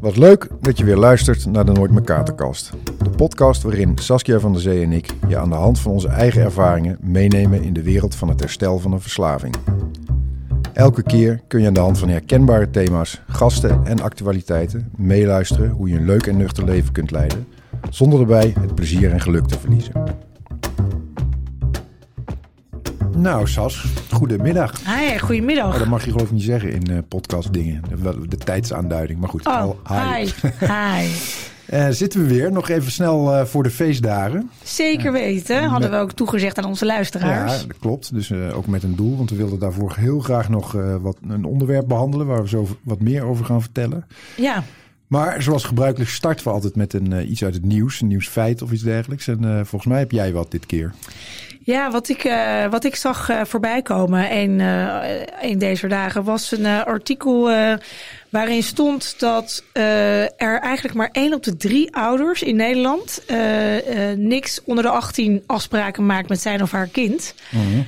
Wat leuk dat je weer luistert naar de Nooit meer Katerkast. De podcast waarin Saskia van der Zee en ik je aan de hand van onze eigen ervaringen meenemen in de wereld van het herstel van een verslaving. Elke keer kun je aan de hand van herkenbare thema's, gasten en actualiteiten meeluisteren hoe je een leuk en nuchter leven kunt leiden, zonder erbij het plezier en geluk te verliezen. Nou, Sas, goedemiddag. Hi, goedemiddag. Oh, dat mag je geloof ik niet zeggen in uh, podcastdingen. De, de tijdsaanduiding. Maar goed. Oh, al- hi. Hi. Eh, zitten we weer. Nog even snel eh, voor de feestdagen. Zeker weten. Hadden we ook toegezegd aan onze luisteraars. Ja, dat klopt. Dus eh, ook met een doel. Want we wilden daarvoor heel graag nog eh, wat, een onderwerp behandelen. Waar we zo wat meer over gaan vertellen. Ja. Maar zoals gebruikelijk starten we altijd met een, eh, iets uit het nieuws. Een nieuwsfeit of iets dergelijks. En eh, volgens mij heb jij wat dit keer. Ja, wat ik, eh, wat ik zag eh, voorbij komen een, eh, een deze dagen was een artikel waarin stond dat eh, er eigenlijk maar één op de drie ouders in Nederland eh, eh, niks onder de 18 afspraken maakt met zijn of haar kind.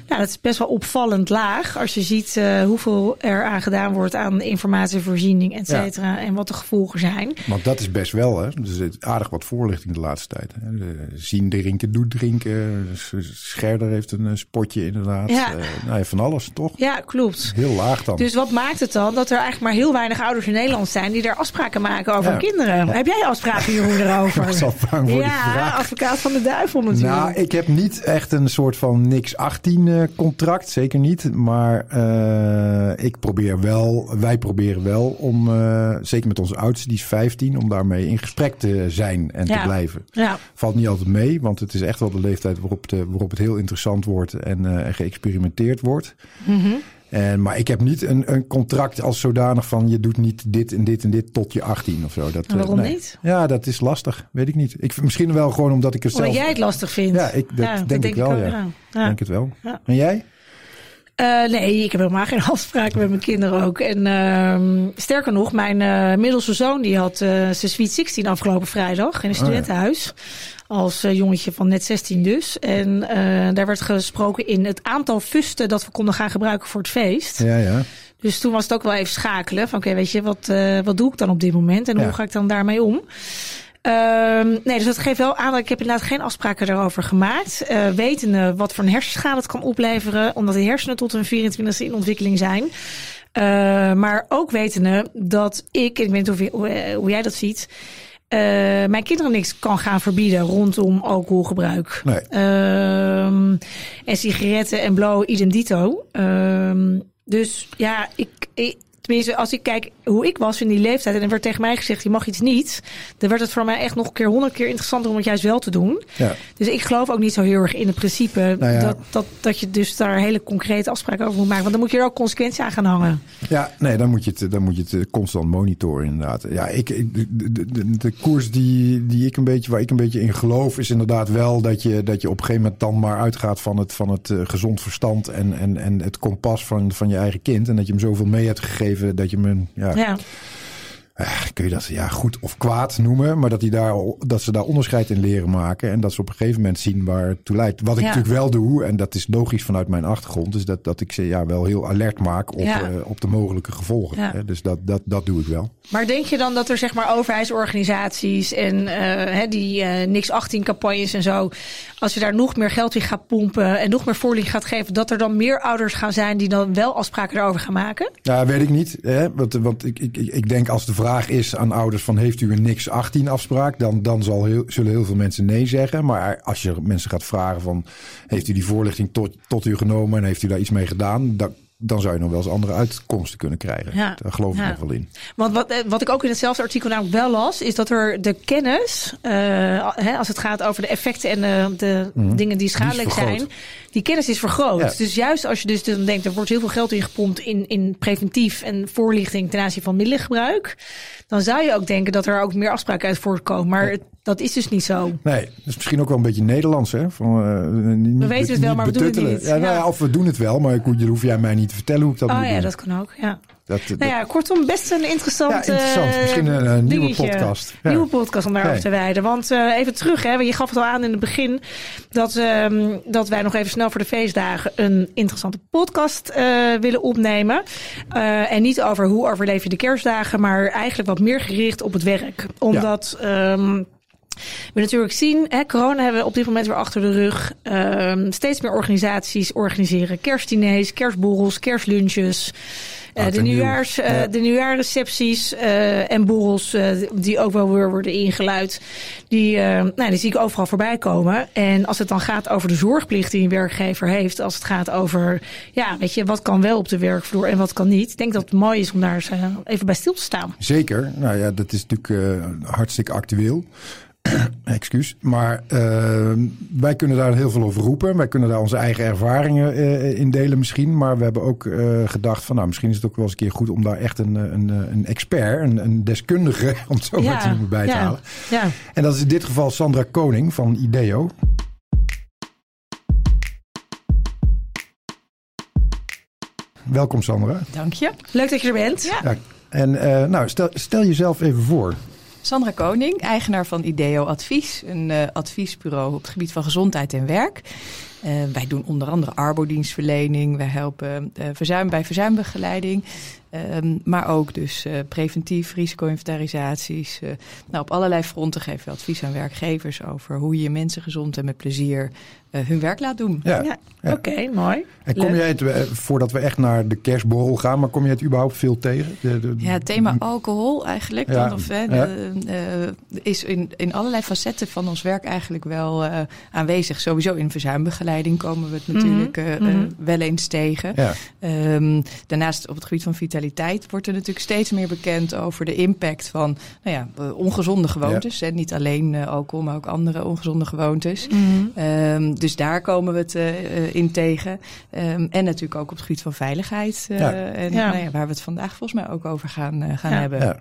Nou, dat is best wel opvallend laag als je ziet hoeveel er aan gedaan wordt aan informatievoorziening, et cetera, en wat de gevolgen zijn. Want dat is best wel, hè. Dus aardig wat voorlichting de laatste tijd. Hè. Zien drinken, doet drinken. Scherder heeft een spotje inderdaad. Ja. Nou ja, van alles, toch? Ja, klopt. Heel laag dan. Dus wat maakt het dan dat er eigenlijk maar heel weinig ouders in Nederland zijn die daar afspraken maken over Ja. kinderen? Heb jij afspraken, Jeroen, erover? Ik was al bang voor die ja, advocaat van de duivel natuurlijk. Nou, ik heb niet echt een soort van niks 18 eh, contract, zeker niet. Maar eh, ik probeer wel, wij proberen wel om, eh, zeker met onze oudste, die is 15, om daarmee in gesprek te zijn en te blijven. ja. Valt niet altijd mee, want het is echt wel de leeftijd waarop, de, waarop het heel interessant wordt en, en geëxperimenteerd wordt. Mhm. En, maar ik heb niet een, een contract als zodanig van je doet niet dit en dit en dit tot je 18 of zo. Dat, En waarom eh, nee. niet? Ja, dat is lastig. Weet ik niet. Ik, misschien wel gewoon omdat ik er zelf... Omdat jij het lastig vindt. Ja, ik, dat denk, ik wel, ook, ja. Ja. Denk het wel. En jij? Eh, nee, ik heb helemaal geen afspraken met mijn kinderen ook. En ehm, sterker nog, mijn eh, middelste zoon die had eh, zijn Sweet 16 afgelopen vrijdag in een Oh studentenhuis. Als jongetje van net 16 dus. En daar werd gesproken in het aantal fusten dat we konden gaan gebruiken voor het feest. Ja, ja. Dus toen was het ook wel even schakelen. Van oké, weet je, wat, wat doe ik dan op dit moment? En Ja. hoe ga ik dan daarmee om? Ehm, nee, dus dat geeft wel aan dat ik heb inderdaad geen afspraken daarover gemaakt. Eh wetende wat voor een hersenschade het kan opleveren. Omdat de hersenen tot hun 24e in ontwikkeling zijn. Eh, maar ook wetende dat ik, en ik weet niet hoe, hoe, eh, hoe jij dat ziet. mijn kinderen niks kan gaan verbieden rondom alcoholgebruik. Nee. Ehm, en sigaretten en blow idem dito. Ehm, dus ja, ik, ik, tenminste, als ik kijk hoe ik was in die leeftijd en er werd tegen mij gezegd, je mag iets niet, dan werd het voor mij echt nog een keer honderd keer interessanter om het juist wel te doen. ja. Dus ik geloof ook niet zo heel erg in het principe Nou ja. dat, dat, dat je dus daar hele concrete afspraken over moet maken. Want dan moet je er ook consequenties aan gaan hangen. Ja, nee, dan moet je het, dan moet je het eh, constant monitoren inderdaad. Ja, ik, de, de, de koers die, die ik een beetje, waar ik een beetje in geloof, is inderdaad wel dat je, dat je op een gegeven moment dan maar uitgaat van het, van het eh, gezond verstand en, en, en het kompas van, van je eigen kind. En dat je hem zoveel mee hebt gegeven dat je hem, ja, Ja, eh, kun je dat ja, goed of kwaad noemen, maar dat, die daar, dat ze daar onderscheid in leren maken. En dat ze op een gegeven moment zien waar het toe leidt. Wat ik Ja. natuurlijk wel doe, en dat is logisch vanuit mijn achtergrond, is dat, dat ik ze ja, wel heel alert maak op, Ja. eh, op de mogelijke gevolgen. Ja. Hè, Dus dat, dat, dat doe ik wel. Maar denk je dan dat er zeg maar overheidsorganisaties en eh, hè, die eh, niks 18 campagnes en zo, als je daar nog meer geld in gaat pompen en nog meer voorlichting gaat geven, dat er dan meer ouders gaan zijn die dan wel afspraken daarover gaan maken? Ja, weet ik niet. Hè? Want, want ik, ik, ik denk als de vraag is aan ouders van heeft u een niks 18 afspraak, dan, dan zal heel, zullen heel veel mensen nee zeggen. Maar als je mensen gaat vragen van heeft u die voorlichting tot, tot u genomen en heeft u daar iets mee gedaan, dan, dan zou je nog wel eens andere uitkomsten kunnen krijgen. Ja. Daar geloof ik Ja. nog wel in. Want wat, eh, wat ik ook in hetzelfde artikel namelijk wel las, is dat er de kennis, eh, hè, als het gaat over de effecten en de, de dingen die schadelijk zijn, die kennis is vergroot. Ja. Dus juist als je dus dan denkt, er wordt heel veel geld ingepompt in, in preventief en voorlichting ten aanzien van middelengebruik, dan zou je ook denken dat er ook meer afspraken uit voortkomen. Maar dat is dus niet zo. Nee, dat is misschien ook wel een beetje Nederlands, hè? Van, eh, niet, We weten het wel, maar we doen het niet. Ja, nou ja, of we doen het wel, maar ik, hoef jij mij niet te vertellen hoe ik dat Oh moet ja, doen. dat kan ook. Ja. Dat, nou ja, kortom, best een interessant, ja, interessant. Misschien een, een nieuwe podcast. Ja. Nieuwe podcast om daarover te wijden. Want uh, even terug, hè, je gaf het al aan in het begin dat, um, dat wij nog even snel voor de feestdagen een interessante podcast uh, willen opnemen. Uh, en niet over hoe overleef je de kerstdagen, maar eigenlijk wat meer gericht op het werk. Omdat. Um, we natuurlijk zien, hè, corona hebben we op dit moment weer achter de rug. Uh, steeds meer organisaties organiseren kerstdiners, kerstborrels, kerstlunches. Uh, de, nieuwjaars, ja. de nieuwjaarrecepties uh, en borrels die ook wel weer worden ingeluid. Die, nou, die zie ik overal voorbij komen. En als het dan gaat over de zorgplicht die een werkgever heeft. Als het gaat over, ja, weet je, wat kan wel op de werkvloer en wat kan niet. Ik denk dat het mooi is om daar eens even bij stil te staan. Zeker. Nou ja, dat is natuurlijk hartstikke actueel. Excuus. Maar uh, wij kunnen daar heel veel over roepen. Wij kunnen daar onze eigen ervaringen uh, in delen misschien. Maar we hebben ook uh, gedacht van nou, misschien is het ook wel eens een keer goed om daar echt een, een, een expert, een, een deskundige, om het zo ja, maar te noemen, bij te ja, halen. Ja. En dat is in dit geval Sandra Koning van IDEO. Welkom Sandra. Dank je. Leuk dat je er bent. Ja. ja. En nou, stel, stel jezelf even voor. Sandra Koning, eigenaar van IDEO Advies, een uh, adviesbureau op het gebied van gezondheid en werk. Uh, wij doen onder andere arbodienstverlening, wij helpen uh, verzuim bij verzuimbegeleiding, um, maar ook dus preventief risico-inventarisaties. nou, op allerlei fronten geven we advies aan werkgevers over hoe je mensen gezond en met plezier hun werk laat doen. Ja, ja. ja. oké, okay, mooi. En kom jij het, voordat we echt naar de kerstborrel gaan, maar kom je het überhaupt veel tegen? De, de, ja, het thema alcohol eigenlijk. Ja, dan, of, hè, de, uh, is in, in allerlei facetten van ons werk eigenlijk wel uh, aanwezig. Sowieso in verzuimbegeleiding komen we het natuurlijk mm -hmm. uh, mm -hmm. wel eens tegen. Ja. Um, daarnaast op het gebied van vitaliteit wordt er natuurlijk steeds meer bekend over de impact van nou ja, ongezonde gewoontes. Ja. Hè, niet alleen alcohol, maar ook andere ongezonde gewoontes. Mm -hmm. um, dus daar komen we het in tegen. Um, en natuurlijk ook op het gebied van veiligheid. Uh, ja. En, ja. Nou ja, waar we het vandaag volgens mij ook over gaan, uh, gaan ja. hebben.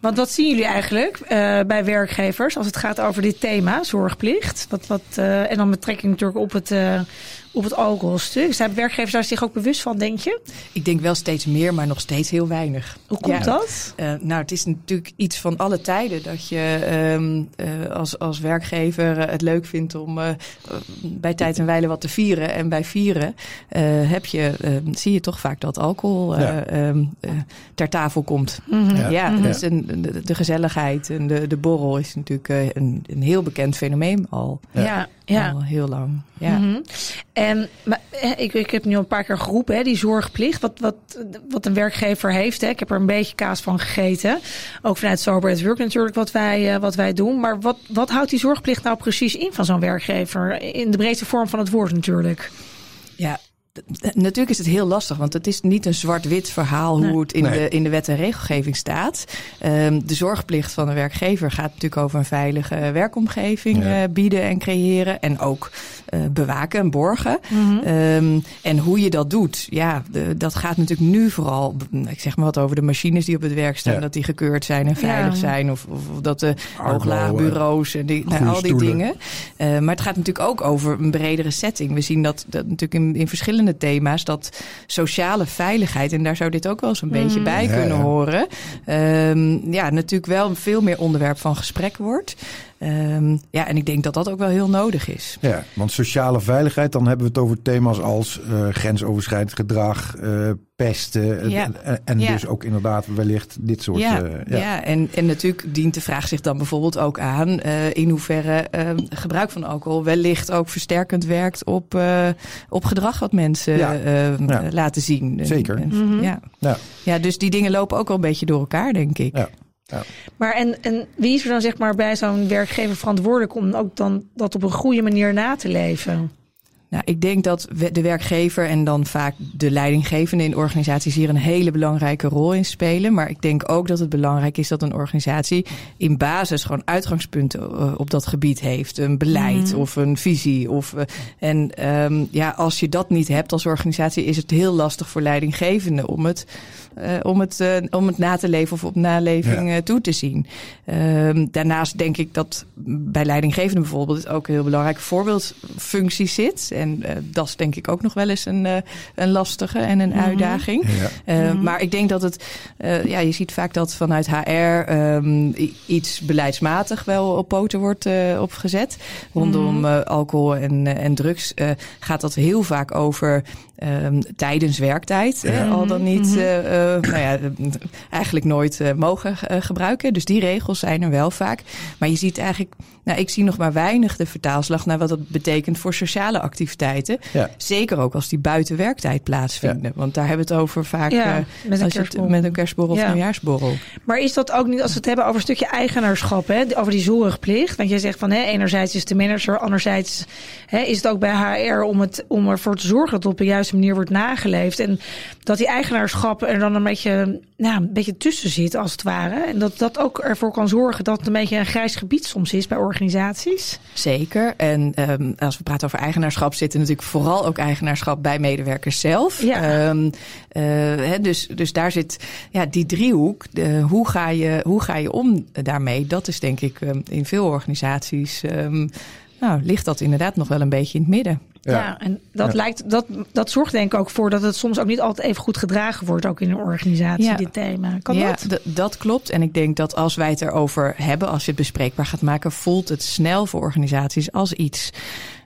Want wat zien jullie eigenlijk uh, bij werkgevers als het gaat over dit thema, zorgplicht? Wat, wat, en dan betrekking natuurlijk op het, op het alcoholstuk. Zijn werkgevers daar zich ook bewust van, denk je? Ik denk wel steeds meer, maar nog steeds heel weinig. Hoe komt ja. dat? Uh, nou, het is natuurlijk iets van alle tijden dat je um, uh, als, als werkgever het leuk vindt om uh, bij tijd en wijle wat te vieren. En bij vieren heb je, zie je toch vaak dat alcohol ja. um, ter tafel komt. Mm -hmm. Ja, ja mm -hmm. dus een, de, de, gezelligheid en de, de borrel is natuurlijk een, een heel bekend fenomeen al. Ja. Ja. Al heel lang. Ja. Mm -hmm. En maar, ik, ik heb nu een paar keer geroepen, hè, die zorgplicht. Wat, wat, wat een werkgever heeft. Hè. Ik heb er een beetje kaas van gegeten. Ook vanuit Sober at Work natuurlijk wat wij, uh, wat wij doen. Maar wat, wat houdt die zorgplicht nou precies in van zo'n werkgever? In de breedste vorm van het woord natuurlijk. Ja, Natuurlijk is het heel lastig, want het is niet een zwart-wit verhaal hoe nee. het in, nee. de, in de wet en regelgeving staat. Um, de zorgplicht van een werkgever gaat natuurlijk over een veilige werkomgeving ja. uh, bieden en creëren. En ook uh, bewaken en borgen. Mm -hmm. um, en hoe je dat doet, ja, de, dat gaat natuurlijk nu vooral, ik zeg maar wat over de machines die op het werk staan, ja. dat die gekeurd zijn en veilig ja. zijn. Of, of, of, dat de hooglaagbureaus en die, nou, al die stoelen. dingen. Uh, maar het gaat natuurlijk ook over een bredere setting. We zien dat, dat natuurlijk in, in verschillende thema's, dat sociale veiligheid, en daar zou dit ook wel eens een mm. beetje bij ja, kunnen ja. horen, um, ja, natuurlijk wel veel meer onderwerp van gesprek wordt. Um, ja, en ik denk dat dat ook wel heel nodig is. Ja, want sociale veiligheid, dan hebben we het over thema's als uh, grensoverschrijdend gedrag, uh, pesten. Ja. En, en ja. dus ook inderdaad wellicht dit soort. Ja, uh, ja. ja. En, en natuurlijk dient de vraag zich dan bijvoorbeeld ook aan in hoeverre gebruik van alcohol wellicht ook versterkend werkt op, op gedrag wat mensen laten zien. Zeker. En, mm -hmm. ja. Ja. ja, dus die dingen lopen ook wel een beetje door elkaar, denk ik. Ja. Ja. Maar en, en wie is er dan zeg maar bij zo'n werkgever verantwoordelijk om ook dan dat op een goede manier na te leven? Nou, ik denk dat de werkgever en dan vaak de leidinggevende in organisaties hier een hele belangrijke rol in spelen. Maar ik denk ook dat het belangrijk is dat een organisatie in basis gewoon uitgangspunten op dat gebied heeft. Een beleid mm. of een visie. Of, en um, ja, als je dat niet hebt als organisatie, is het heel lastig voor leidinggevenden om het om, het, om het na te leven of op naleving toe te zien. Ehm, daarnaast denk ik dat bij leidinggevenden bijvoorbeeld ook een heel belangrijke voorbeeldfunctie zit. En dat is denk ik ook nog wel eens een, een lastige en een mhm. uitdaging. Mhm. Maar ik denk dat het, ja, je ziet vaak dat vanuit HR um, iets beleidsmatig wel op poten wordt opgezet. Rondom alcohol en, en drugs gaat dat heel vaak over um, tijdens werktijd. Hè, al dan niet, uh, nou ja, eigenlijk nooit uh, mogen gebruiken. Dus die regels zijn er wel vaak. Maar je ziet eigenlijk, nou, ik zie nog maar weinig de vertaalslag naar wat dat betekent voor sociale activiteiten. Ja. Zeker ook als die buiten werktijd plaatsvinden. Want daar hebben we het over vaak ja, met, een kerstborrel. met een kerstborrel of nieuwjaarsborrel. Maar is dat ook niet, als we het hebben over een stukje eigenaarschap, hè, over die zorgplicht? Want jij zegt van, hè, enerzijds is de manager, anderzijds hè, is het ook bij HR om, het, om ervoor te zorgen dat op een juiste manier wordt nageleefd. En dat die eigenaarschap er dan een beetje, nou, een beetje tussen zit, als het ware. En dat dat ook ervoor kan zorgen dat het een beetje een grijs gebied soms is bij organisaties. Zeker. En um, als we praten over eigenaarschap, zit er natuurlijk vooral ook eigenaarschap bij medewerkers zelf. Ja. Um, uh, dus, dus daar zit ja, die driehoek. De, hoe, ga je, hoe ga je om daarmee? Dat is denk ik um, in veel organisaties. Nou, ligt dat inderdaad nog wel een beetje in het midden. Ja, en dat, lijkt, dat, dat zorgt denk ik ook voor dat het soms ook niet altijd even goed gedragen wordt, ook in een organisatie, dit thema. Kan ja, dat? dat klopt. En ik denk dat als wij het erover hebben, als je het bespreekbaar gaat maken, voelt het snel voor organisaties als iets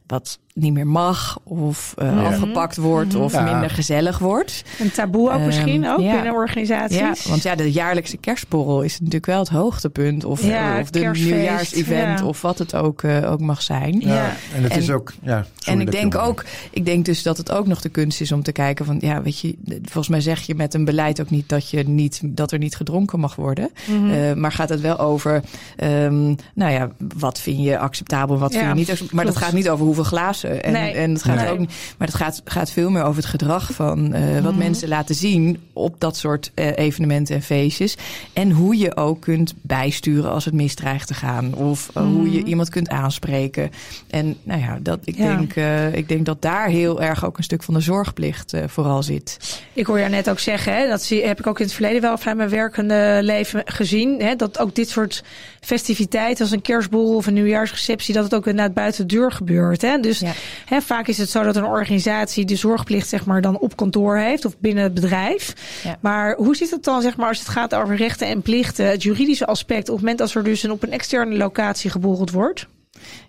wat niet meer mag of uh, afgepakt wordt of minder gezellig wordt. Een taboe ook um, misschien ook binnen organisaties. Ja, want ja, de jaarlijkse kerstborrel is natuurlijk wel het hoogtepunt of, of de nieuwjaarsevent of wat het ook, uh, ook mag zijn. Ja, en het is ook ja. En ik denk ook, ik denk dus dat het ook nog de kunst is om te kijken van ja, weet je, volgens mij zeg je met een beleid ook niet dat je niet dat er niet gedronken mag worden, mm -hmm. uh, maar gaat het wel over, um, nou ja, wat vind je acceptabel, wat vind je niet, maar dat gaat niet over hoeveel glazen en, nee. en het gaat ook, maar het gaat, gaat veel meer over het gedrag van uh, wat mhm. mensen laten zien op dat soort uh, evenementen en feestjes. En hoe je ook kunt bijsturen als het misdreigt te gaan. Of uh, hoe je mhm. iemand kunt aanspreken. En nou ja, dat, ik, ja. denk, ik denk dat daar heel erg ook een stuk van de zorgplicht vooral zit. Ik hoor jou net ook zeggen, hè, dat zie, heb ik ook in het verleden wel vanuit mijn werkende leven gezien. Hè, dat ook dit soort festiviteiten als een kerstbol of een nieuwjaarsreceptie, dat het ook inderdaad buiten de deur gebeurt. Hè? Dus ja. hè, vaak is het zo dat een organisatie de zorgplicht zeg maar dan op kantoor heeft of binnen het bedrijf. Ja. Maar hoe zit het dan zeg maar als het gaat over rechten en plichten, het juridische aspect op het moment als er dus een, op een externe locatie geborreld wordt?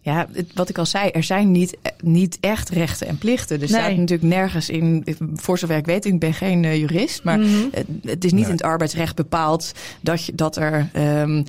Ja, wat ik al zei, er zijn niet, niet echt rechten en plichten. Er nee. staat natuurlijk nergens in, voor zover ik weet, ik ben geen uh, jurist, maar mm -hmm. het is niet nee. in het arbeidsrecht bepaald dat, je, dat, er, um,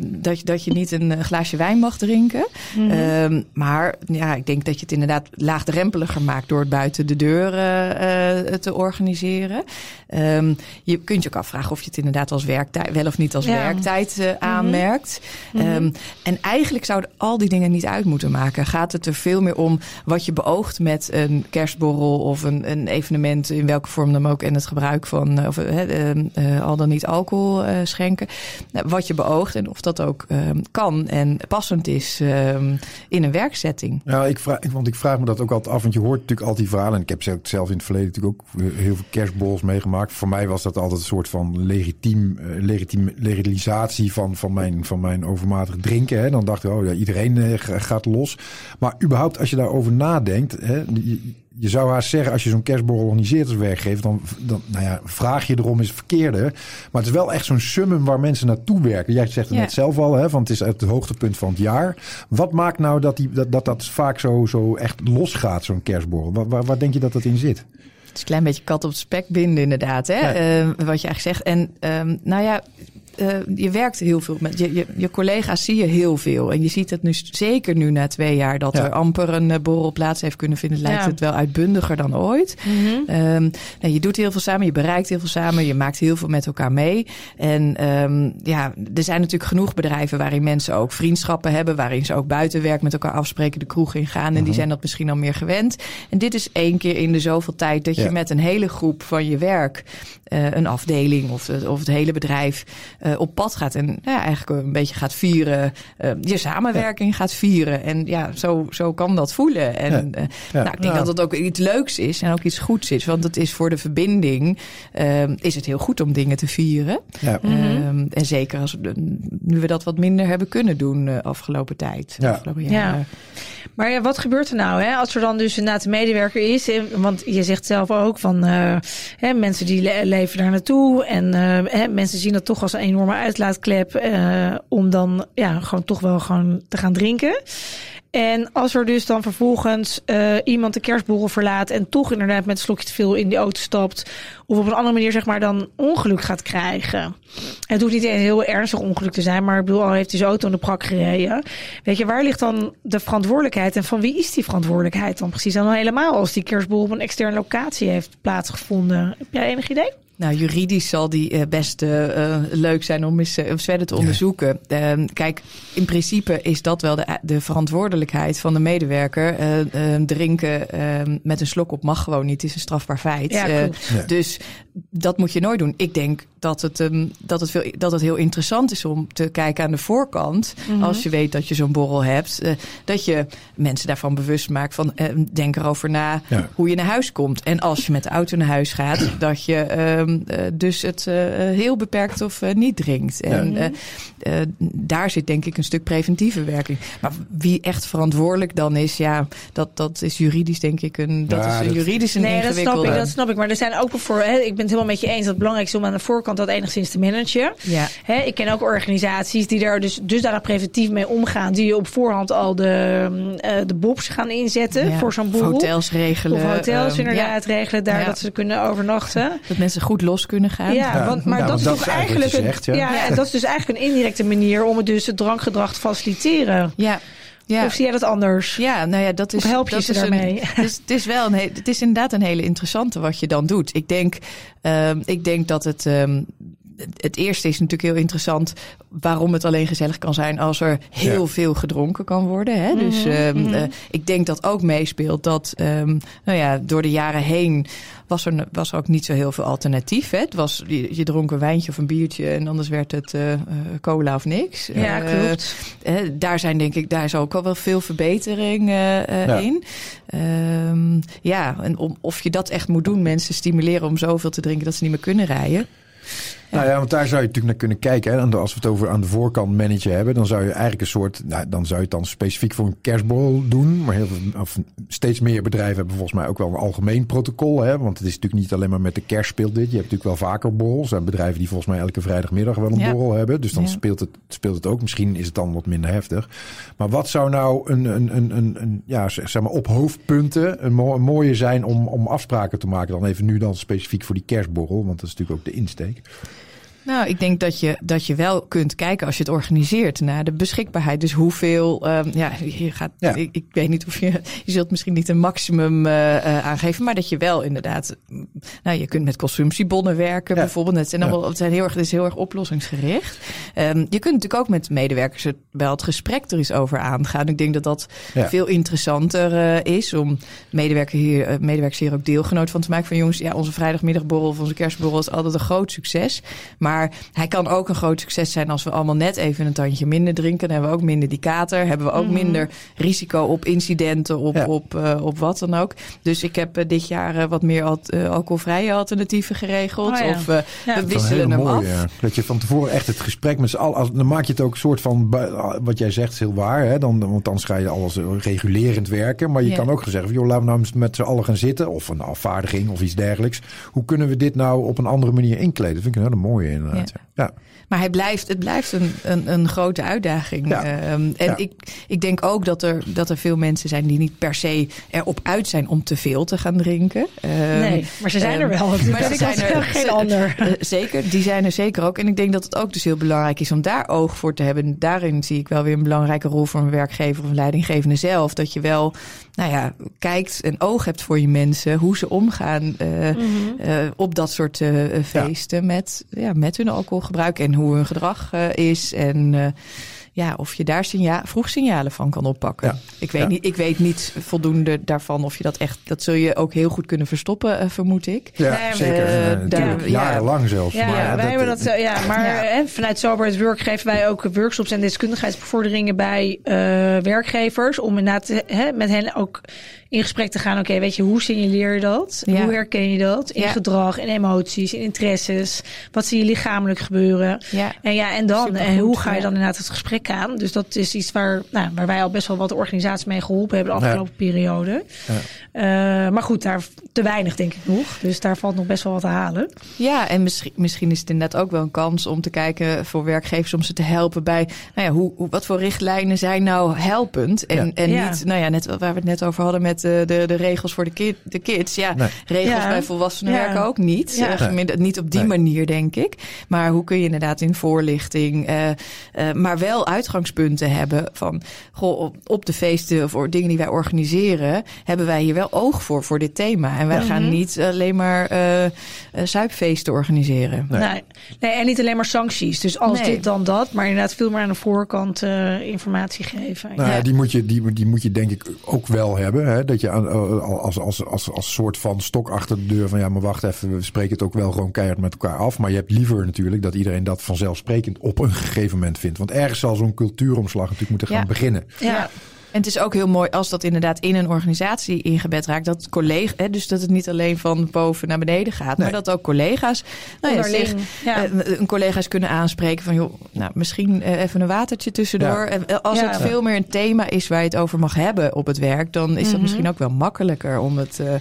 dat, je, dat je niet een glaasje wijn mag drinken. Mm -hmm. um, maar ja, ik denk dat je het inderdaad laagdrempeliger maakt door het buiten de deur uh, te organiseren. Um, je kunt je ook afvragen of je het inderdaad als werktijd, wel of niet als ja. werktijd uh, aanmerkt. Mm -hmm. en eigenlijk zouden al die dingen niet uit moeten maken. Gaat het er veel meer om wat je beoogt met een kerstborrel of een, een evenement, in welke vorm dan ook, en het gebruik van of, uh, uh, al dan niet alcohol uh, schenken. Nou, wat je beoogt en of dat ook kan en passend is in een werkzetting. Ja, ik vraag, want ik vraag me dat ook altijd af, want je hoort natuurlijk al die verhalen. En ik heb zelf in het verleden natuurlijk ook heel veel kerstborrels meegemaakt. Voor mij was dat altijd een soort van legitiem, legitiem legalisatie van, van, mijn, van mijn overmatig drinken. Hè. Dan dacht ik, oh ja, iedereen gaat los. Maar überhaupt, als je daarover nadenkt, hè, je, je zou haast zeggen, als je zo'n kerstborrel organiseert als werkgever, dan, dan nou ja, vraag je erom is het verkeerde. Maar het is wel echt zo'n summum waar mensen naartoe werken. Jij zegt het ja. net zelf al, hè, want het is het hoogtepunt van het jaar. Wat maakt nou dat die, dat, dat, dat vaak zo, zo echt losgaat, zo'n kerstborrel? Waar, waar, waar denk je dat dat in zit? Het is een klein beetje kat op het spek binden, inderdaad. Hè? Ja. Uh, wat je eigenlijk zegt. En um, nou ja, uh, je werkt heel veel met je, je, je, collega's zie je heel veel. En je ziet het nu zeker nu na twee jaar dat ja. er amper een uh, borrel plaats heeft kunnen vinden. Lijkt ja. het wel uitbundiger dan ooit. Mm -hmm. um, nou, je doet heel veel samen, je bereikt heel veel samen, je maakt heel veel met elkaar mee. En um, ja, er zijn natuurlijk genoeg bedrijven waarin mensen ook vriendschappen hebben, waarin ze ook buiten werk met elkaar afspreken, de kroeg ingaan. En mm -hmm. die zijn dat misschien al meer gewend. En dit is één keer in de zoveel tijd dat je met een hele groep van je werk, uh, een afdeling of, of het hele bedrijf op pad gaat en ja, eigenlijk een beetje gaat vieren, je samenwerking gaat vieren. En ja, zo, zo kan dat voelen. En nou, ik denk dat het ook iets leuks is en ook iets goeds is. Want het is voor de verbinding, is het heel goed om dingen te vieren. Um, en zeker als nu we dat wat minder hebben kunnen doen de afgelopen tijd. Afgelopen. Ja. Maar ja, wat gebeurt er nou hè, als er dan dus inderdaad een medewerker is? Want je zegt zelf ook van uh, hè, mensen die leven daar naartoe. En uh, hè, mensen zien dat toch als een enorme uitlaatklep. Uh, om dan ja, gewoon toch wel gewoon te gaan drinken. En als er dus dan vervolgens uh, iemand de kerstborrel verlaat en toch inderdaad met een slokje te veel in die auto stapt, of op een andere manier zeg maar dan ongeluk gaat krijgen. Het hoeft niet een heel ernstig ongeluk te zijn, maar ik bedoel, al heeft hij zijn auto in de prak gereden. Weet je, waar ligt dan de verantwoordelijkheid en van wie is die verantwoordelijkheid dan precies? Dan helemaal als die kerstborrel op een externe locatie heeft plaatsgevonden. Heb jij enig idee? Nou, juridisch zal die uh, best uh, leuk zijn om eens uh, verder te onderzoeken. Ehm, kijk, in principe is dat wel de, de verantwoordelijkheid van de medewerker. Ehm, drinken ehm, met een slok op mag gewoon niet. Het is een strafbaar feit. Ja, dus dat moet je nooit doen. Ik denk dat het, um, dat, het veel, dat het heel interessant is om te kijken aan de voorkant. Mhm. Als je weet dat je zo'n borrel hebt. Uh, dat je mensen daarvan bewust maakt van uh, denk erover na hoe je naar huis komt. En als je met de auto naar huis gaat, dat je um, uh, dus het heel beperkt of niet drinkt. En ja. daar zit denk ik een stuk preventieve werking. Maar wie echt verantwoordelijk dan is, ja, dat, dat is juridisch denk ik een, dat is een juridische nee, dat snap ik, dat snap ik. Maar er zijn ook voor, hè, ik ben het helemaal met je eens dat het belangrijk is om aan de voorkant dat enigszins te managen. Ja. ik ken ook organisaties die daar dus dusdanig preventief mee omgaan. Die op voorhand al de, uh, de bobs gaan inzetten voor zo'n boel. hotels regelen. Of hotels um, inderdaad regelen daar dat ze kunnen overnachten. Dat mensen goed los kunnen gaan. Ja, want, maar dat is toch eigenlijk, een, ja. en dat is dus eigenlijk een indirecte manier om het dus het drankgedrag te faciliteren. Ja. Ja. Of zie jij dat anders? Ja, nou ja, dat is. Of help je dat ze daarmee? Een, het, is, het, is, wel een, het is inderdaad een hele interessante wat je dan doet. Ik denk, um, ik denk dat het. Um, het eerste is natuurlijk heel interessant waarom het alleen gezellig kan zijn als er heel veel gedronken kan worden. Hè? Dus um, uh, ik denk dat ook meespeelt dat um, nou ja, door de jaren heen was er, was er ook niet zo heel veel alternatief. Hè? Het was, je, je dronk een wijntje of een biertje en anders werd het uh, cola of niks. Ja, klopt. Uh, daar zijn denk ik, daar is ook al wel veel verbetering ja. in. Um, ja, en om, of je dat echt moet doen, mensen stimuleren om zoveel te drinken dat ze niet meer kunnen rijden. Nou ja, want daar zou je natuurlijk naar kunnen kijken. Hè. Als we het over aan de voorkant managen hebben, dan zou je eigenlijk een soort, nou, dan zou je het dan specifiek voor een kerstborrel doen. Maar heel veel, of steeds meer bedrijven hebben volgens mij ook wel een algemeen protocol. Hè. Want het is natuurlijk niet alleen maar met de kerst speelt dit. Je hebt natuurlijk wel vaker borrels. Er zijn bedrijven die volgens mij elke vrijdagmiddag wel een ja. borrel hebben. Dus dan ja. speelt, het, speelt het ook. Misschien is het dan wat minder heftig. Maar wat zou nou een, een, een, een, een ja, zeg maar op hoofdpunten een, mo een mooie zijn om, om afspraken te maken? Dan even nu dan specifiek voor die kerstborrel. Want dat is natuurlijk ook de insteek. Nou, ik denk dat je, dat je wel kunt kijken als je het organiseert naar de beschikbaarheid. Dus hoeveel, um, ja, je gaat, ja. Ik, ik, weet niet of je, je zult misschien niet een maximum uh, uh, aangeven, maar dat je wel inderdaad, nou, je kunt met consumptiebonnen werken ja. bijvoorbeeld. Het, zijn ja. het, zijn heel erg, het is heel erg oplossingsgericht. Um, je kunt natuurlijk ook met medewerkers het, wel het gesprek er eens over aangaan. Ik denk dat dat veel interessanter uh, is om medewerkers hier, medewerkers hier ook deelgenoot van te maken. Van jongens, ja, onze vrijdagmiddagborrel of onze kerstborrel is altijd een groot succes. Maar maar hij kan ook een groot succes zijn als we allemaal net even een tandje minder drinken. Dan hebben we ook minder die kater. Hebben we ook mm. minder risico op incidenten, op, ja. op, uh, op wat dan ook. Dus ik heb uh, dit jaar uh, wat meer al, alcoholvrije alternatieven geregeld. Oh, ja. Of ja. we wisselen hem mooi, af. Dat je van tevoren echt het gesprek met z'n allen... Dan maak je het ook een soort van... Wat jij zegt is heel waar. Hè? Dan, want dan ga je alles regulerend werken. Maar je kan ook zeggen... Joh, laten we nou met z'n allen gaan zitten. Of een afvaardiging of iets dergelijks. Hoe kunnen we dit nou op een andere manier inkleden? Dat vind ik een hele mooie inderdaad. Ja. ja. Maar hij blijft, het blijft een, een, een grote uitdaging. Ja. Um, en ja. ik, ik denk ook dat er, dat er veel mensen zijn die niet per se erop uit zijn om te veel te gaan drinken. Um, nee, maar ze zijn um, er wel. Maar er zijn er geen ander. Uh, zeker, die zijn er zeker ook. En ik denk dat het ook dus heel belangrijk is om daar oog voor te hebben. Daarin zie ik wel weer een belangrijke rol voor een werkgever of een leidinggevende zelf. Dat je wel, nou ja, kijkt en oog hebt voor je mensen. Hoe ze omgaan uh, mm -hmm. uh, op dat soort feesten ja. met, ja, met hun alcoholgebruik. En hoe hun gedrag uh, is. En uh, ja, of je daar signa vroeg signalen van kan oppakken. Ja. Ik, weet Ja. niet, ik weet niet voldoende daarvan of je dat echt, dat zul je ook heel goed kunnen verstoppen, eh, vermoed ik. Ja, zeker. eh, Eh, daar- ja. Jarenlang zelfs. Ja, Maar wij hebben dat, eh, eh, ja, maar Ja. hè, vanuit Sober at Work geven wij ook workshops en deskundigheidsbevorderingen bij eh, werkgevers. Om inderdaad hè, met hen ook in gesprek te gaan. Oké, weet je, hoe signaleer je dat? Ja. Hoe herken je dat? In Ja. gedrag, in emoties, in interesses. Wat zie je lichamelijk gebeuren? Ja. En ja, en dan, Supergoed, en hoe ga je dan inderdaad het gesprek aan? Dus dat is iets waar, nou, waar wij al best wel wat organisaties mee geholpen hebben de afgelopen periode. Eh, maar goed, daar te weinig denk ik nog. Dus daar valt nog best wel wat te halen. Ja, en misschien, misschien is het inderdaad ook wel een kans om te kijken voor werkgevers om ze te helpen bij, nou ja, hoe, hoe, wat voor richtlijnen zijn nou helpend? En, Ja. en Ja. niet, nou ja, net waar we het net over hadden met de, de, de regels voor de, de kids. Ja, Nee. regels Ja. bij volwassenen Ja. werken ook niet. Ja. Eh, gemiddeld- niet op die Nee. manier, denk ik. Maar hoe kun je inderdaad in voorlichting, eh, eh, maar wel uitgangspunten hebben van, goh, op, op de feesten of dingen die wij organiseren, hebben wij hier wel oog voor, voor dit thema. En wij Ja. gaan Mhm. niet alleen maar zuipfeesten organiseren. Nee. Nee. nee, en niet alleen maar sancties. Dus als Nee. dit dan dat, maar inderdaad veel meer aan de voorkant eh, informatie geven. Nou die, moet je, die, die moet je denk ik ook wel hebben. Hè? Dat je aan, eh, als, als, als, als soort van stok achter de deur van ja, maar wacht even, we spreken het ook wel gewoon keihard met elkaar af. Maar je hebt liever natuurlijk dat iedereen dat vanzelfsprekend op een gegeven moment vindt. Want ergens zal zo'n cultuuromslag natuurlijk moeten gaan Ja. beginnen. Ja. En het is ook heel mooi als dat inderdaad in een organisatie ingebed raakt. Dat collega, hè, dus dat het niet alleen van boven naar beneden gaat. Nee. Maar dat ook collega's nou ja, zich, ja. eh, een collega's kunnen aanspreken van joh, nou, misschien eh, even een watertje tussendoor. Ja. En eh, als Ja. het veel meer een thema is waar je het over mag hebben op het werk, dan is dat Mhm. misschien ook wel makkelijker om, het, eh,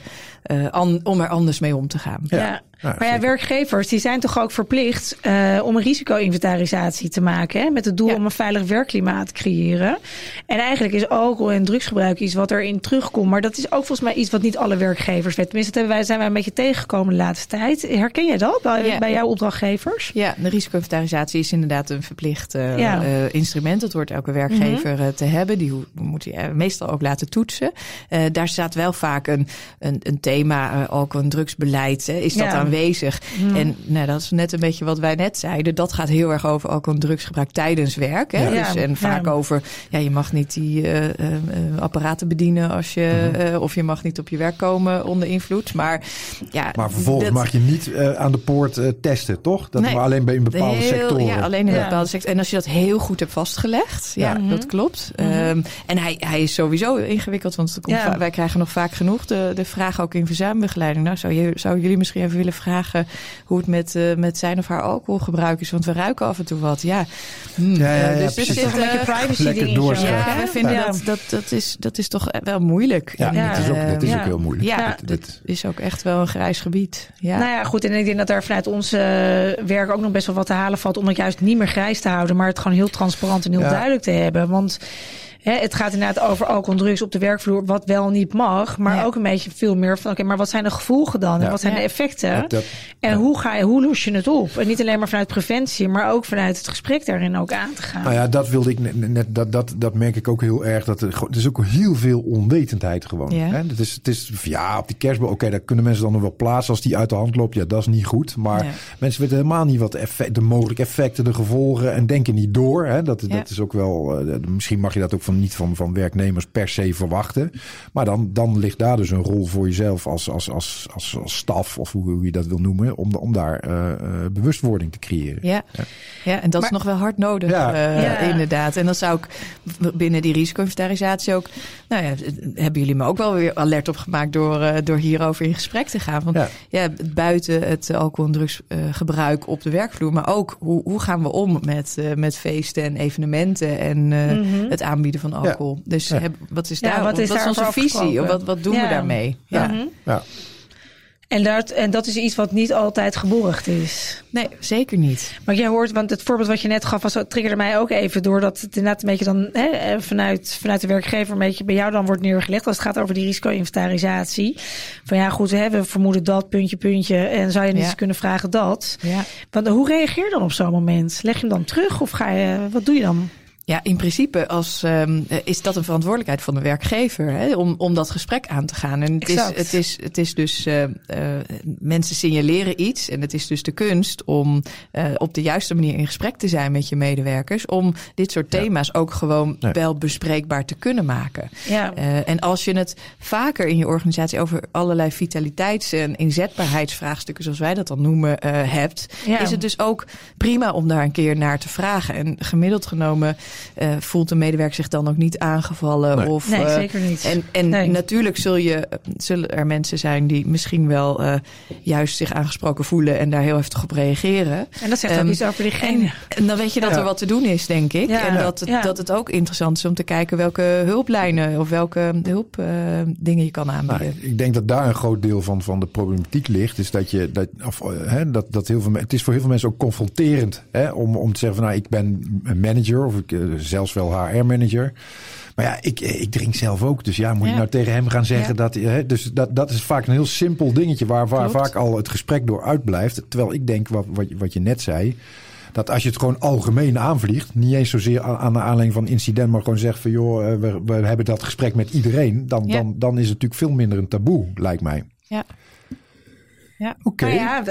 eh, an- om er anders mee om te gaan. Ja. Ja. Ja, maar ja, zeker. werkgevers die zijn toch ook verplicht eh, om een risico-inventarisatie te maken. Hè, met het doel Ja. om een veilig werkklimaat te creëren. En eigenlijk is alcohol en drugsgebruik iets wat erin terugkomt. Maar dat is ook volgens mij iets wat niet alle werkgevers weten. Tenminste, dat hebben wij, zijn wij een beetje tegengekomen de laatste tijd. Herken jij dat bij, Ja. bij jouw opdrachtgevers? Ja, de risico-inventarisatie is inderdaad een verplicht eh, Ja. Mhm. eh, instrument. Dat hoort elke werkgever eh, te hebben. Die moet je meestal ook laten toetsen. Eh, daar staat wel vaak een, een, een thema, eh, alcohol- en drugsbeleid. Hè, is dat Ja. Aanwezig? Mhm. En nou, dat is net een beetje wat wij net zeiden. Dat gaat heel erg over alcohol- en drugsgebruik tijdens werk. Hè? Ja. Dus, en Ja. vaak over, ja, je mag niet die eh, eh, eh, apparaten bedienen als je, Mhm. eh, of je mag niet op je werk komen onder invloed. Maar ja, Maar vervolgens dat- mag je niet eh, aan de poort eh, testen, toch? Dat Nee. maar alleen bij in bepaalde Heel- sectoren. Ja, alleen in Ja. bepaalde sectoren. En als je dat heel goed hebt vastgelegd, ja, Ja. Mhm. dat klopt. Mhm. Ehm, en hij, hij is sowieso ingewikkeld, want het komt wij krijgen nog vaak genoeg de, de vraag ook in verzuimbegeleiding. Nou, zou, je, zou jullie misschien even willen vragen hoe het met, eh, met zijn of haar alcoholgebruik is? Want we ruiken af en toe wat. Ja, Hmm. Ja, ja, ja, Eh, dus er precies. zit, Toch een beetje eh, privacy lekker doorschrijven. ja, we vinden Ja. dat, dat, dat, is, dat is toch wel moeilijk. Ja, En, dat is ook, dat is ook heel moeilijk. Ja, dat, dat is ook echt wel een grijs gebied. Ja. Nou ja, goed. En ik denk dat daar vanuit ons werk ook nog best wel wat te halen valt. Om het juist niet meer grijs te houden, maar het gewoon heel transparant en heel Ja. duidelijk te hebben. Want hè, het gaat inderdaad over alcohol en drugs op de werkvloer, wat wel niet mag. Maar Ja. ook een beetje veel meer van, oké, maar wat zijn de gevolgen dan? En wat zijn Ja. de effecten? Dat- dat- en ja. hoe, ga je, hoe los je het op? En niet alleen maar vanuit preventie, maar ook vanuit het gesprek daarin ook aan te gaan. Nou ja, dat wilde ik net, net dat, dat, dat merk ik ook heel erg. Dat er, er is ook heel veel onwetendheid gewoon. Ja. Hè? Het is, het is, ja, op die kerstboom, oké, daar kunnen mensen dan nog wel plaatsen als die uit de hand loopt. Ja, dat is niet goed. Maar Ja. mensen weten helemaal niet wat de, effect, de mogelijke effecten, de gevolgen en denken niet door. Hè? Dat, Ja. dat is ook wel, eh, misschien mag je dat ook van, niet van, van werknemers per se verwachten. Maar dan, dan ligt daar dus een rol voor jezelf als, als, als, als, als staf of hoe, hoe je dat wil noemen. Om, om daar eh, eh, bewustwording te creëren. Ja. ja, en dat is nog wel hard nodig, Ja. eh, Ja. inderdaad. En dan zou ik binnen die risico-inventarisatie ook... Nou ja, hebben jullie me ook wel weer alert op gemaakt door, eh, door hierover in gesprek te gaan. Van, Ja. ja. buiten het alcohol- en drugsgebruik op de werkvloer, maar ook hoe, hoe gaan we om met, eh, met feesten en evenementen en eh, Mhm. het aanbieden van alcohol. Dus Ja. heb, wat is Ja, daar, wat is wat is onze visie? afgesproken? Wat, wat doen Ja. we daarmee? Ja. Mhm. Ja. En, dat, en dat is iets wat niet altijd geborgd is. Nee, zeker niet. Want jij hoort, want het voorbeeld wat je net gaf, was, dat triggerde mij ook even. Doordat het inderdaad een beetje dan hè, eh, vanuit, vanuit de werkgever een beetje bij jou dan wordt neergelegd. Als het gaat over die risico-inventarisatie. Van ja, goed, hè, we vermoeden dat, puntje, puntje. En zou je niet Ja. eens kunnen vragen dat? Ja. Want hoe reageer je dan op zo'n moment? Leg je hem dan terug of ga je, wat doe je dan? Ja, in principe als, um, is dat een verantwoordelijkheid van de werkgever hè, om, om dat gesprek aan te gaan. En het is, het is, het is dus, uh, uh, mensen signaleren iets en het is dus de kunst om uh, op de juiste manier in gesprek te zijn met je medewerkers. Om dit soort thema's ja. ook gewoon nee. wel bespreekbaar te kunnen maken. Ja. en als je het vaker in je organisatie over allerlei vitaliteits- en inzetbaarheidsvraagstukken, zoals wij dat dan noemen, hebt, ja. is het dus ook prima om daar een keer naar te vragen. En gemiddeld genomen uh, voelt de medewerker zich dan ook niet aangevallen. Nee, of, nee uh, zeker niet. En, en nee. natuurlijk zul je, zullen er mensen zijn die misschien wel uh, juist zich aangesproken voelen en daar heel heftig op reageren. En dat zegt um, ook iets over diegene. En, en, dan weet je dat ja. er wat te doen is, denk ik. Ja. En dat het, ja. dat het ook interessant is om te kijken welke hulplijnen of welke hulpdingen je kan aanbieden. Nou, ik denk dat daar een groot deel van, van de problematiek ligt. Is dat je dat, of, hè, dat, dat heel veel, het is voor heel veel mensen ook confronterend hè, om, om te zeggen van nou, ik ben een manager of ik zelfs wel HR-manager. Maar ja, ik, ik drink zelf ook. Dus ja, moet ja. je nou tegen hem gaan zeggen ja. dat... Hè, dus dat, dat is vaak een heel simpel dingetje waar, waar vaak al het gesprek door uitblijft. Terwijl ik denk, wat, wat, wat je net zei... Dat als je het gewoon algemeen aanvliegt, niet eens zozeer aan de aanleiding van incident, maar gewoon zegt van joh, we, we hebben dat gesprek met iedereen, dan, ja. dan, dan is het natuurlijk veel minder een taboe, lijkt mij. Ja. Ja, oké. Okay. ja,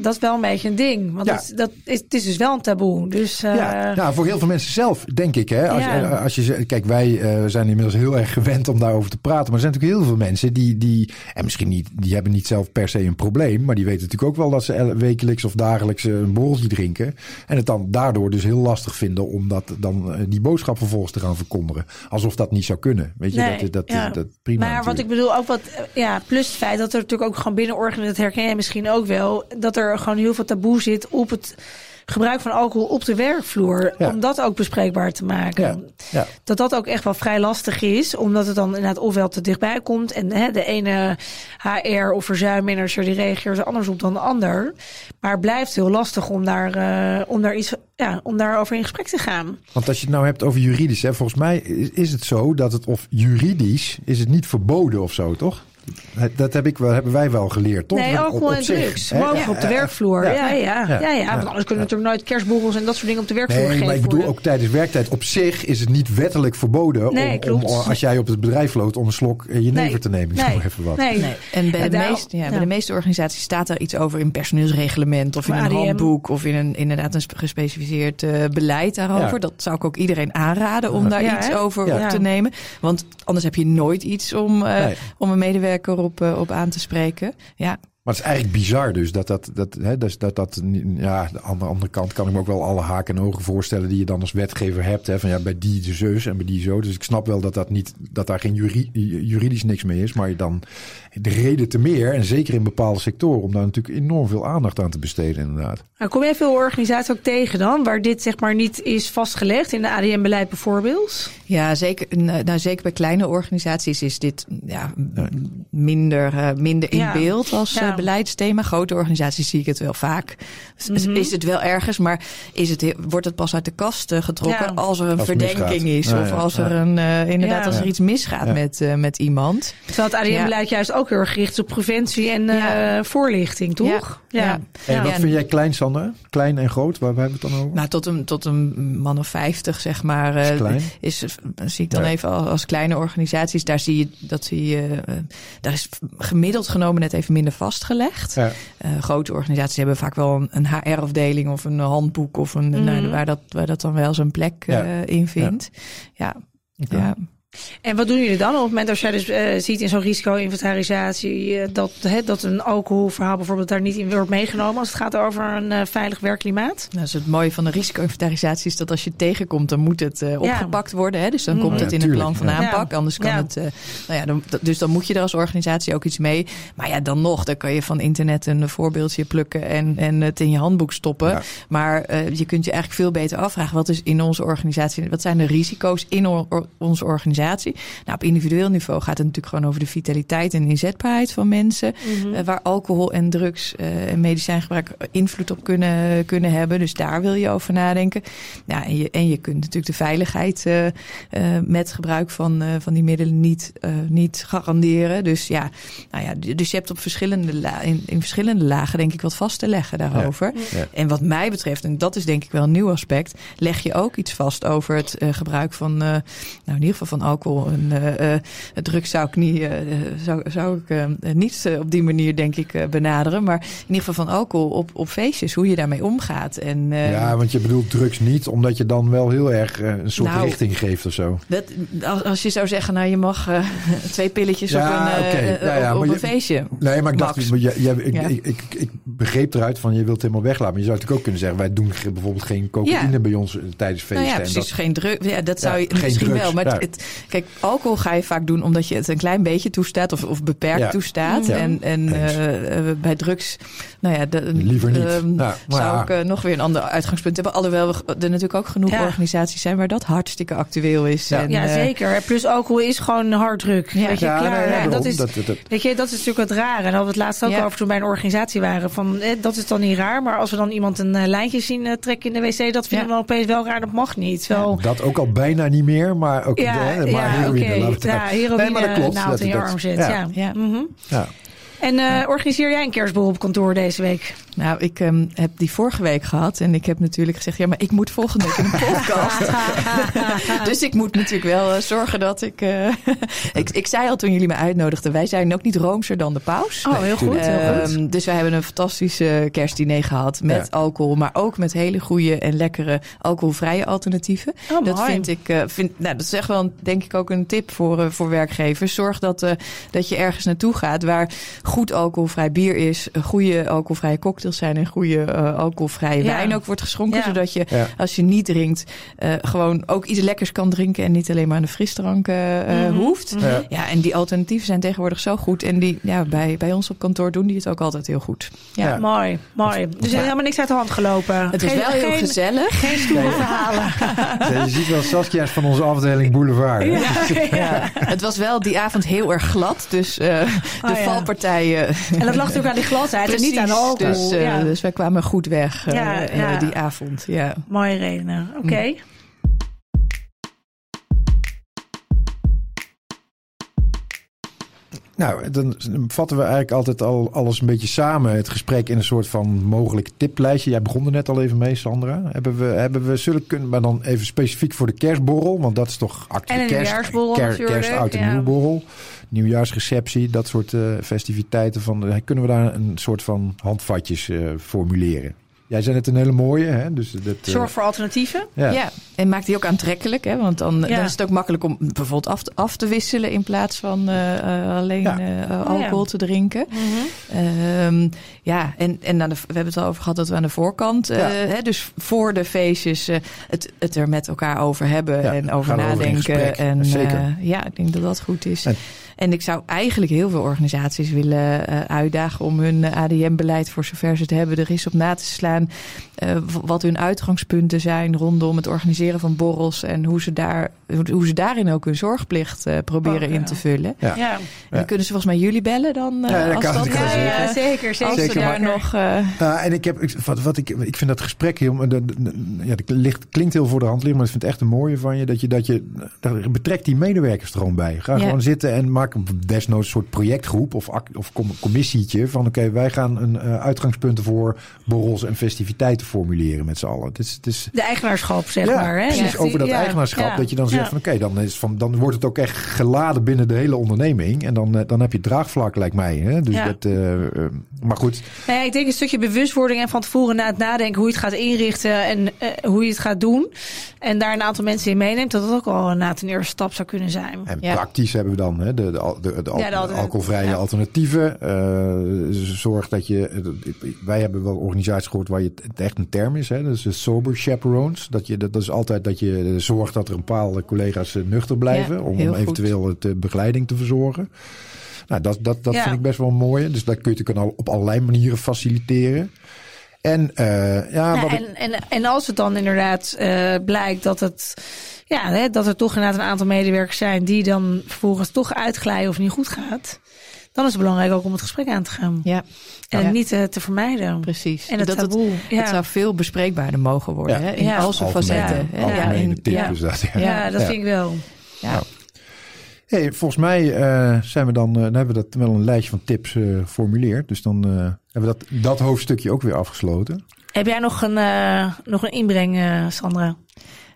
dat is wel een beetje een ding. Want ja. dat, dat is, het is dus wel een taboe. Dus, uh... ja, nou, voor heel veel mensen zelf, denk ik. Hè? Als, ja. als je, kijk, wij uh, zijn inmiddels heel erg gewend om daarover te praten. Maar er zijn natuurlijk heel veel mensen die, die en misschien niet, die hebben niet zelf per se een probleem. Maar die weten natuurlijk ook wel dat ze wekelijks of dagelijks een borreltje drinken. En het dan daardoor dus heel lastig vinden om dat, dan die boodschap vervolgens te gaan verkondigen. Alsof dat niet zou kunnen. Weet je, nee, dat, dat, ja. dat, prima. Maar wat ik bedoel, ook wat, ja, plus het feit dat er natuurlijk ook gewoon binnen organisatie, dat herken jij misschien ook wel, dat er gewoon heel veel taboe zit op het gebruik van alcohol op de werkvloer. Ja. Om dat ook bespreekbaar te maken. Ja. Ja. Dat dat ook echt wel vrij lastig is. Omdat het dan inderdaad ofwel te dichtbij komt. En hè, de ene HR of verzuimmanager die reageert er anders op dan de ander. Maar het blijft heel lastig om daar, uh, om daar iets ja, om daarover in gesprek te gaan. Want als je het nou hebt over juridisch, hè, volgens mij is, is het zo dat het of juridisch is het niet verboden of zo, toch? Dat heb ik wel, hebben wij wel geleerd, toch? Nee, alcohol en zich, drugs. Mogen op de werkvloer. Ja, ja, ja. Ja. ja, ja. Want anders kunnen we natuurlijk nooit kerstborrels en dat soort dingen op de werkvloer Nee, geven. maar ik bedoel ook tijdens werktijd. Op zich is het niet wettelijk verboden Nee, om, als jij op het bedrijf loopt om een slok jenever Nee. te nemen. Ik Nee. even wat. Nee. Nee. En bij, de daar- meeste, ja, bij ja. de meeste organisaties staat er iets over in personeelsreglement of in een ADM. handboek of in een inderdaad een spe- gespecificeerd eh, beleid daarover. Ja. Dat zou ik ook iedereen aanraden om daar Ja, iets over Ja. op te nemen. Want anders heb je nooit iets om, eh, om een medewerker op, eh, op aan te spreken. Ja, Maar het is eigenlijk bizar dus dat dat, dat, hè, dus dat, dat ja, de andere, andere kant kan ik me ook wel alle haken en ogen voorstellen die je dan als wetgever hebt. Hè, van ja, bij die de zus en bij die zo. Dus ik snap wel dat, dat, niet, dat daar geen juri, juridisch niks mee is. Maar je dan de reden te meer, en zeker in bepaalde sectoren, om daar natuurlijk enorm veel aandacht aan te besteden inderdaad. Nou, kom jij veel organisaties ook tegen dan, waar dit zeg maar niet is vastgelegd in de ADM-beleid bijvoorbeeld? Ja, zeker, nou, zeker bij kleine organisaties is dit ja, minder, eh, minder in Ja. beeld als Ja. eh, beleidsthema. Grote organisaties zie ik het wel vaak. Mhm. Is het wel ergens, maar is het, wordt het pas uit de kast eh, getrokken Ja. als er een Als verdenking misgaat. is? Ja, of ja, als ja. er een, eh, inderdaad, Ja. als er iets misgaat Ja. met, eh, met iemand. Terwijl het ADM-beleid juist ook heel erg gericht is op preventie en Ja. eh, voorlichting, toch? Ja. Ja. En wat vind jij klein, Sander? Klein en groot, waar hebben we het dan over? Nou, tot een, tot een man of vijftig, zeg maar. Is eh, klein. is, zie ik dan Ja. even als, kleine organisaties. Daar zie je dat zie je, eh, daar is gemiddeld genomen net even minder vastgelegd. Ja. Eh, grote organisaties hebben vaak wel een, een HR-afdeling of een handboek of een, Mhm. nou, waar, dat, waar dat dan wel zijn plek Ja. eh, in vindt. Ja. Ja. En wat doen jullie dan op het moment als jij dus eh, ziet in zo'n risico-inventarisatie eh, dat, hè, dat een alcoholverhaal bijvoorbeeld daar niet in wordt meegenomen als het gaat over een eh, veilig werkklimaat? Nou, dus het mooie van de risico-inventarisatie is dat als je het tegenkomt, dan moet het eh, opgepakt worden. Hè? Dus dan Mhm. komt Ja, het in het plan van ja. aanpak. Anders kan Ja. het. eh, nou ja, dan, dus dan moet je er als organisatie ook iets mee. Maar ja, dan nog, dan kan je van internet een voorbeeldje plukken en, en het in je handboek stoppen. Ja. Maar eh, je kunt je eigenlijk veel beter afvragen: wat is in onze organisatie, wat zijn de risico's in onze organisatie? Organisatie. Nou, op individueel niveau gaat het natuurlijk gewoon over de vitaliteit en inzetbaarheid van mensen. Mhm. waar alcohol en drugs en medicijngebruik invloed op kunnen, kunnen hebben. Dus daar wil je over nadenken. Ja, en, je, en je kunt natuurlijk de veiligheid met gebruik van, van die middelen niet, niet garanderen. Dus ja, nou ja, dus je hebt op verschillende in, in verschillende lagen denk ik wat vast te leggen daarover. En wat mij betreft, en dat is denk ik wel een nieuw aspect, leg je ook iets vast over het uh, gebruik van, uh, nou in ieder geval van alcohol. En uh, drugs zou ik niet, zou, zou ik niet op die manier denk ik benaderen. Maar in ieder geval van alcohol op, op feestjes, hoe je daarmee omgaat. En, ja, want je bedoelt drugs niet, omdat je dan wel heel erg een soort nou, richting geeft of zo. Dat, als, als je zou zeggen, nou je mag twee pilletjes op een, okay. ja, ja, op, een feestje. Nee, maar ik dacht, je, je, ik, ik, ik, ik, begreep eruit van je wilt het helemaal weglaten. Maar je zou natuurlijk ook kunnen zeggen, wij doen bijvoorbeeld geen cocaïne bij ons eh, tijdens feesten. Nou ja, precies, dat, geen druk. Ja, dat zou je misschien wel. Maar het, kijk, alcohol ga je vaak doen omdat je het een klein beetje toestaat of, of beperkt toestaat. En, en uh, bij drugs, nou ja, de, liever niet. Uh, zou ik nog weer een ander uitgangspunt hebben. Alhoewel er natuurlijk ook genoeg organisaties zijn waar dat hartstikke actueel is. Ja, en, ja zeker. Plus alcohol is gewoon harddruk. Weet je, klaar. dat is, weet je, dat is natuurlijk het rare. En hadden we het laatst ook over toen bij een organisatie waren. Van, eh, dat is dan niet raar. Maar als we dan iemand een uh, lijntje zien uh, trekken in de wc, dat vinden we opeens wel raar. Dat mag niet. Wel... dat ook al bijna niet meer. Maar ook ja, maar ja, heroïne. Okay. Ja, heroïne nee, maar dat klopt. naald in je arm zit. Ja. Ja. Mm -hmm. ja. En uh, organiseer jij een kerstbol op kantoor deze week? Nou, ik um, heb die vorige week gehad. En ik heb natuurlijk gezegd, ja, maar ik moet volgende week een podcast. dus ik moet natuurlijk wel uh, zorgen dat ik, uh, ik... Ik zei al toen jullie me uitnodigden, wij zijn ook niet roomser dan de paus. Oh, heel goed. Heel goed. Um, dus wij hebben een fantastische kerstdiner gehad met ja. alcohol. Maar ook met hele goede en lekkere alcoholvrije alternatieven. Oh, dat vind ik, vind, nou, dat is echt wel, denk ik, ook een tip voor, voor werkgevers. Zorg dat, dat je ergens naartoe gaat waar goed alcoholvrij bier is, goede alcoholvrije cocktails zijn en goede uh, alcoholvrije wijn ook wordt geschonken. Zodat je, als je niet drinkt, uh, gewoon ook iets lekkers kan drinken en niet alleen maar een frisdrank uh, mm hoeft. Ja. en die alternatieven zijn tegenwoordig zo goed. En die, ja, bij, bij ons op kantoor doen die het ook altijd heel goed. Ja, mooi, mooi. Dus er is helemaal niks uit de hand gelopen. Het is wel heel gezellig. Geen stoere verhalen. je ziet wel Saskia's van onze afdeling Boulevard. Ja, Het was wel die avond heel erg glad. Dus de oh, valpartij en dat lag natuurlijk aan die gladheid en niet aan de alcohol. Dus, uh, ja. dus wij kwamen goed weg ja. die avond. Ja. Mooie redenen. Oké. Okay. Nou, dan vatten we eigenlijk altijd al alles een beetje samen. Het gesprek in een soort van mogelijk tiplijstje. Jij begon er net al even mee, Sandra. Hebben we, hebben we zullen kunnen, maar dan even specifiek voor de kerstborrel. Want dat is toch actief kerst, ker, kerst, oud en ja. nieuwborrel. Nieuwjaarsreceptie, dat soort uh, festiviteiten. Van, kunnen we daar een soort van handvatjes uh, formuleren? Jij zei het een hele mooie. Hè? Dus dat, eh, Zorg voor alternatieven. Ja. ja. en maakt die ook aantrekkelijk. Hè? Want dan, dan, is het ook makkelijk om bijvoorbeeld af te, af te wisselen in plaats van uh, alleen uh, alcohol te drinken. Mm -hmm. um, ja, en, en aan de, we hebben het al over gehad dat we aan de voorkant, hè, dus voor de feestjes, het, het er met elkaar over hebben en over nadenken. Over en Zeker. ja, ik denk dat dat goed is. En, en ik zou eigenlijk heel veel organisaties willen uh, uitdagen om hun ADM-beleid, voor zover ze het hebben, er eens op na te slaan. Uh, wat hun uitgangspunten zijn rondom het organiseren van borrels en hoe ze, daar, hoe ze daarin ook hun zorgplicht uh, proberen oh, in te vullen. Ja. ja. Dan kunnen ze volgens mij jullie bellen dan. ja, dat als dat, ja, ja, zeker. zeker. Als zeker, daar nog. Uh... en ik heb, wat, wat ik, ik vind dat gesprek heel, dat, ja, dat ligt, klinkt heel voor de hand liggen, maar ik vind het echt een mooie van je dat je, dat je, daar betrekt die medewerkers er gewoon bij. Ga gewoon zitten en maak desnoods een soort projectgroep of, of commissietje van oké, wij gaan een uh, uitgangspunten voor borrels en festiviteiten formuleren met z'n allen. Het is, het is, de eigenaarschap, zeg ja, maar. Hè? Precies, over dat eigenaarschap. Dat je dan zegt van oké, dan is van dan wordt het ook echt geladen binnen de hele onderneming. En dan, uh, dan heb je draagvlak, lijkt mij. Hè? Dus dat, uh, maar goed. Nee, ik denk een stukje bewustwording en van tevoren na het nadenken hoe je het gaat inrichten en hoe je het gaat doen. En daar een aantal mensen in meeneemt, dat dat ook al na een eerste stap zou kunnen zijn. En praktisch hebben we dan hè, de, de, de, de, ja, de alcoholvrije alternatieven. Uh, zorg dat je. Wij hebben wel organisaties gehoord waar je het echt een term is. Hè, dus de sober chaperones. Dat, je, dat, is altijd dat je zorgt dat er een paar collega's eh, nuchter blijven. om, om eventueel uh, begeleiding te verzorgen. Nou, dat, dat, dat vind ik best wel mooi. Dus dat kun je natuurlijk op allerlei manieren faciliteren. En, uh, ja, en, en, en als het dan inderdaad uh, blijkt dat het ja, hè, dat er toch inderdaad een aantal medewerkers zijn die dan vervolgens toch uitglijden of niet goed gaat. Dan is het belangrijk ook om het gesprek aan te gaan. Ja. En Ja. niet eh, te vermijden. Precies. En het dat het, taboe. ja. het zou veel bespreekbaarder mogen worden. Ja. Hè? In Ja. al zijn facetten. Ja, algemene in, tip ja, is dat. Ja. ja, dat Ja. vind ik wel. ja. Hey, volgens mij eh, zijn we dan, eh, dan hebben we dat wel een lijstje van tips eh, geformuleerd. Dus dan eh, hebben we dat, dat hoofdstukje ook weer afgesloten. Heb jij nog een, eh, nog een inbreng, Sandra?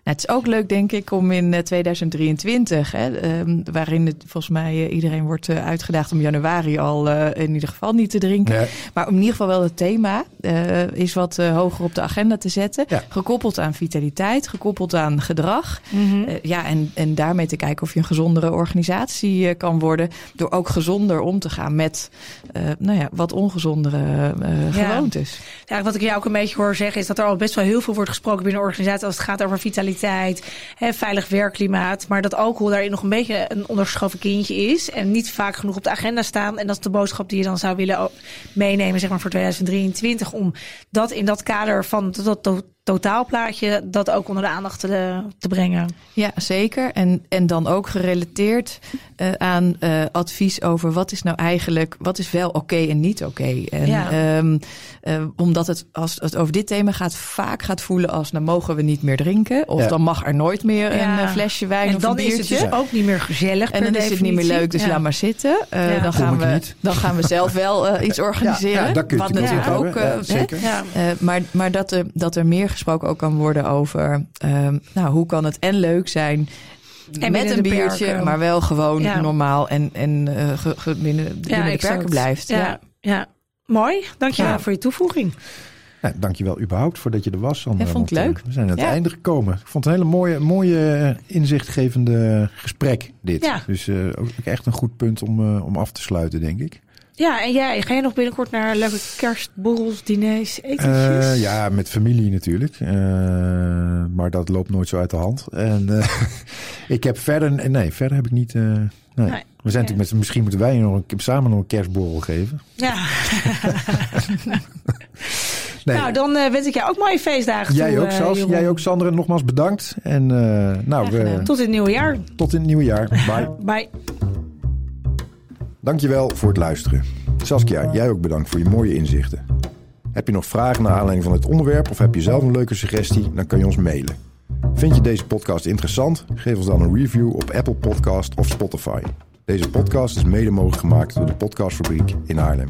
Nou, het is ook leuk, denk ik, om in eh, 2023, hè, ehm, waarin het volgens mij eh, iedereen wordt eh, uitgedaagd om januari al eh, in ieder geval niet te drinken. Maar om in ieder geval wel het thema eh, is wat eh, hoger op de agenda te zetten. Ja. Gekoppeld aan vitaliteit, gekoppeld aan gedrag. Mhm. Eh, ja, en, en daarmee te kijken of je een gezondere organisatie eh, kan worden. Door ook gezonder om te gaan met eh, nou ja, wat ongezondere eh, Ja. gewoontes. Ja, wat ik jou ook een beetje hoor zeggen is dat er al best wel heel veel wordt gesproken binnen een organisatie als het gaat over vitaliteit, hè, veilig werkklimaat. Maar dat alcohol daarin nog een beetje een onderschoven kindje is en niet vaak genoeg op de agenda staan. En dat is de boodschap die je dan zou willen meenemen zeg maar, voor 2023. Om dat in dat kader van dat, dat totaalplaatje dat ook onder de aandacht te, te brengen. Ja, zeker. En, en dan ook gerelateerd eh, aan eh, advies over wat is nou eigenlijk, wat is wel oké en niet oké. En Ja. ehm, eh, omdat het, als het over dit thema gaat, vaak gaat voelen als, nou mogen we niet meer drinken. Of Ja. dan mag er nooit meer een Ja. flesje wijn En of dan een is biertje. het dus ook niet meer gezellig. En per dan is het niet meer leuk, dus Ja. laat maar zitten. Eh, Ja. dan, gaan we, niet. dan gaan we zelf wel eh, iets organiseren. Ja, dat kun je wat natuurlijk ook eh, zeker. Ja. eh, maar maar dat, er, dat er meer gesproken ook kan worden over... ehm, nou, hoe kan het en leuk zijn met binnen een biertje... perken. maar wel gewoon Ja. normaal en, en eh, ge- ge- binnen, binnen de perken blijft. Ja, Ja. ja. mooi. Dankjewel Ja. voor je toevoeging. Nou, dankjewel überhaupt voordat je er was. Sandra, Ja, vond eh, leuk. We zijn aan het Ja. einde gekomen. Ik vond het een hele mooie, mooie eh, inzichtgevende gesprek dit. Ja. Dus eh, ook echt een goed punt om, om af te sluiten, denk ik. Ja, en jij, ga je nog binnenkort naar leuke kerstborrels, diners, etentjes? Eh, ja, met familie natuurlijk. Eh, maar dat loopt nooit zo uit de hand. En eh, ik heb verder... Nee, verder heb ik niet... nee. Nee. We zijn natuurlijk met, misschien moeten wij nog een, samen nog een kerstborrel geven. Ja. Nee, Nou, dan wens ik jou ook mooie feestdagen jij toe, ook, Sas. Jeroen. jij ook, Sandra. Nogmaals bedankt. En nou, we. Tot in het nieuwe jaar. tot in het nieuwe jaar. Bye. Bye. Dankjewel voor het luisteren. Saskia, jij ook bedankt voor je mooie inzichten. Heb je nog vragen naar aanleiding van het onderwerp of heb je zelf een leuke suggestie? Dan kan je ons mailen. Vind je deze podcast interessant? Geef ons dan een review op Apple Podcast of Spotify. Deze podcast is mede mogelijk gemaakt door de Podcastfabriek in Haarlem.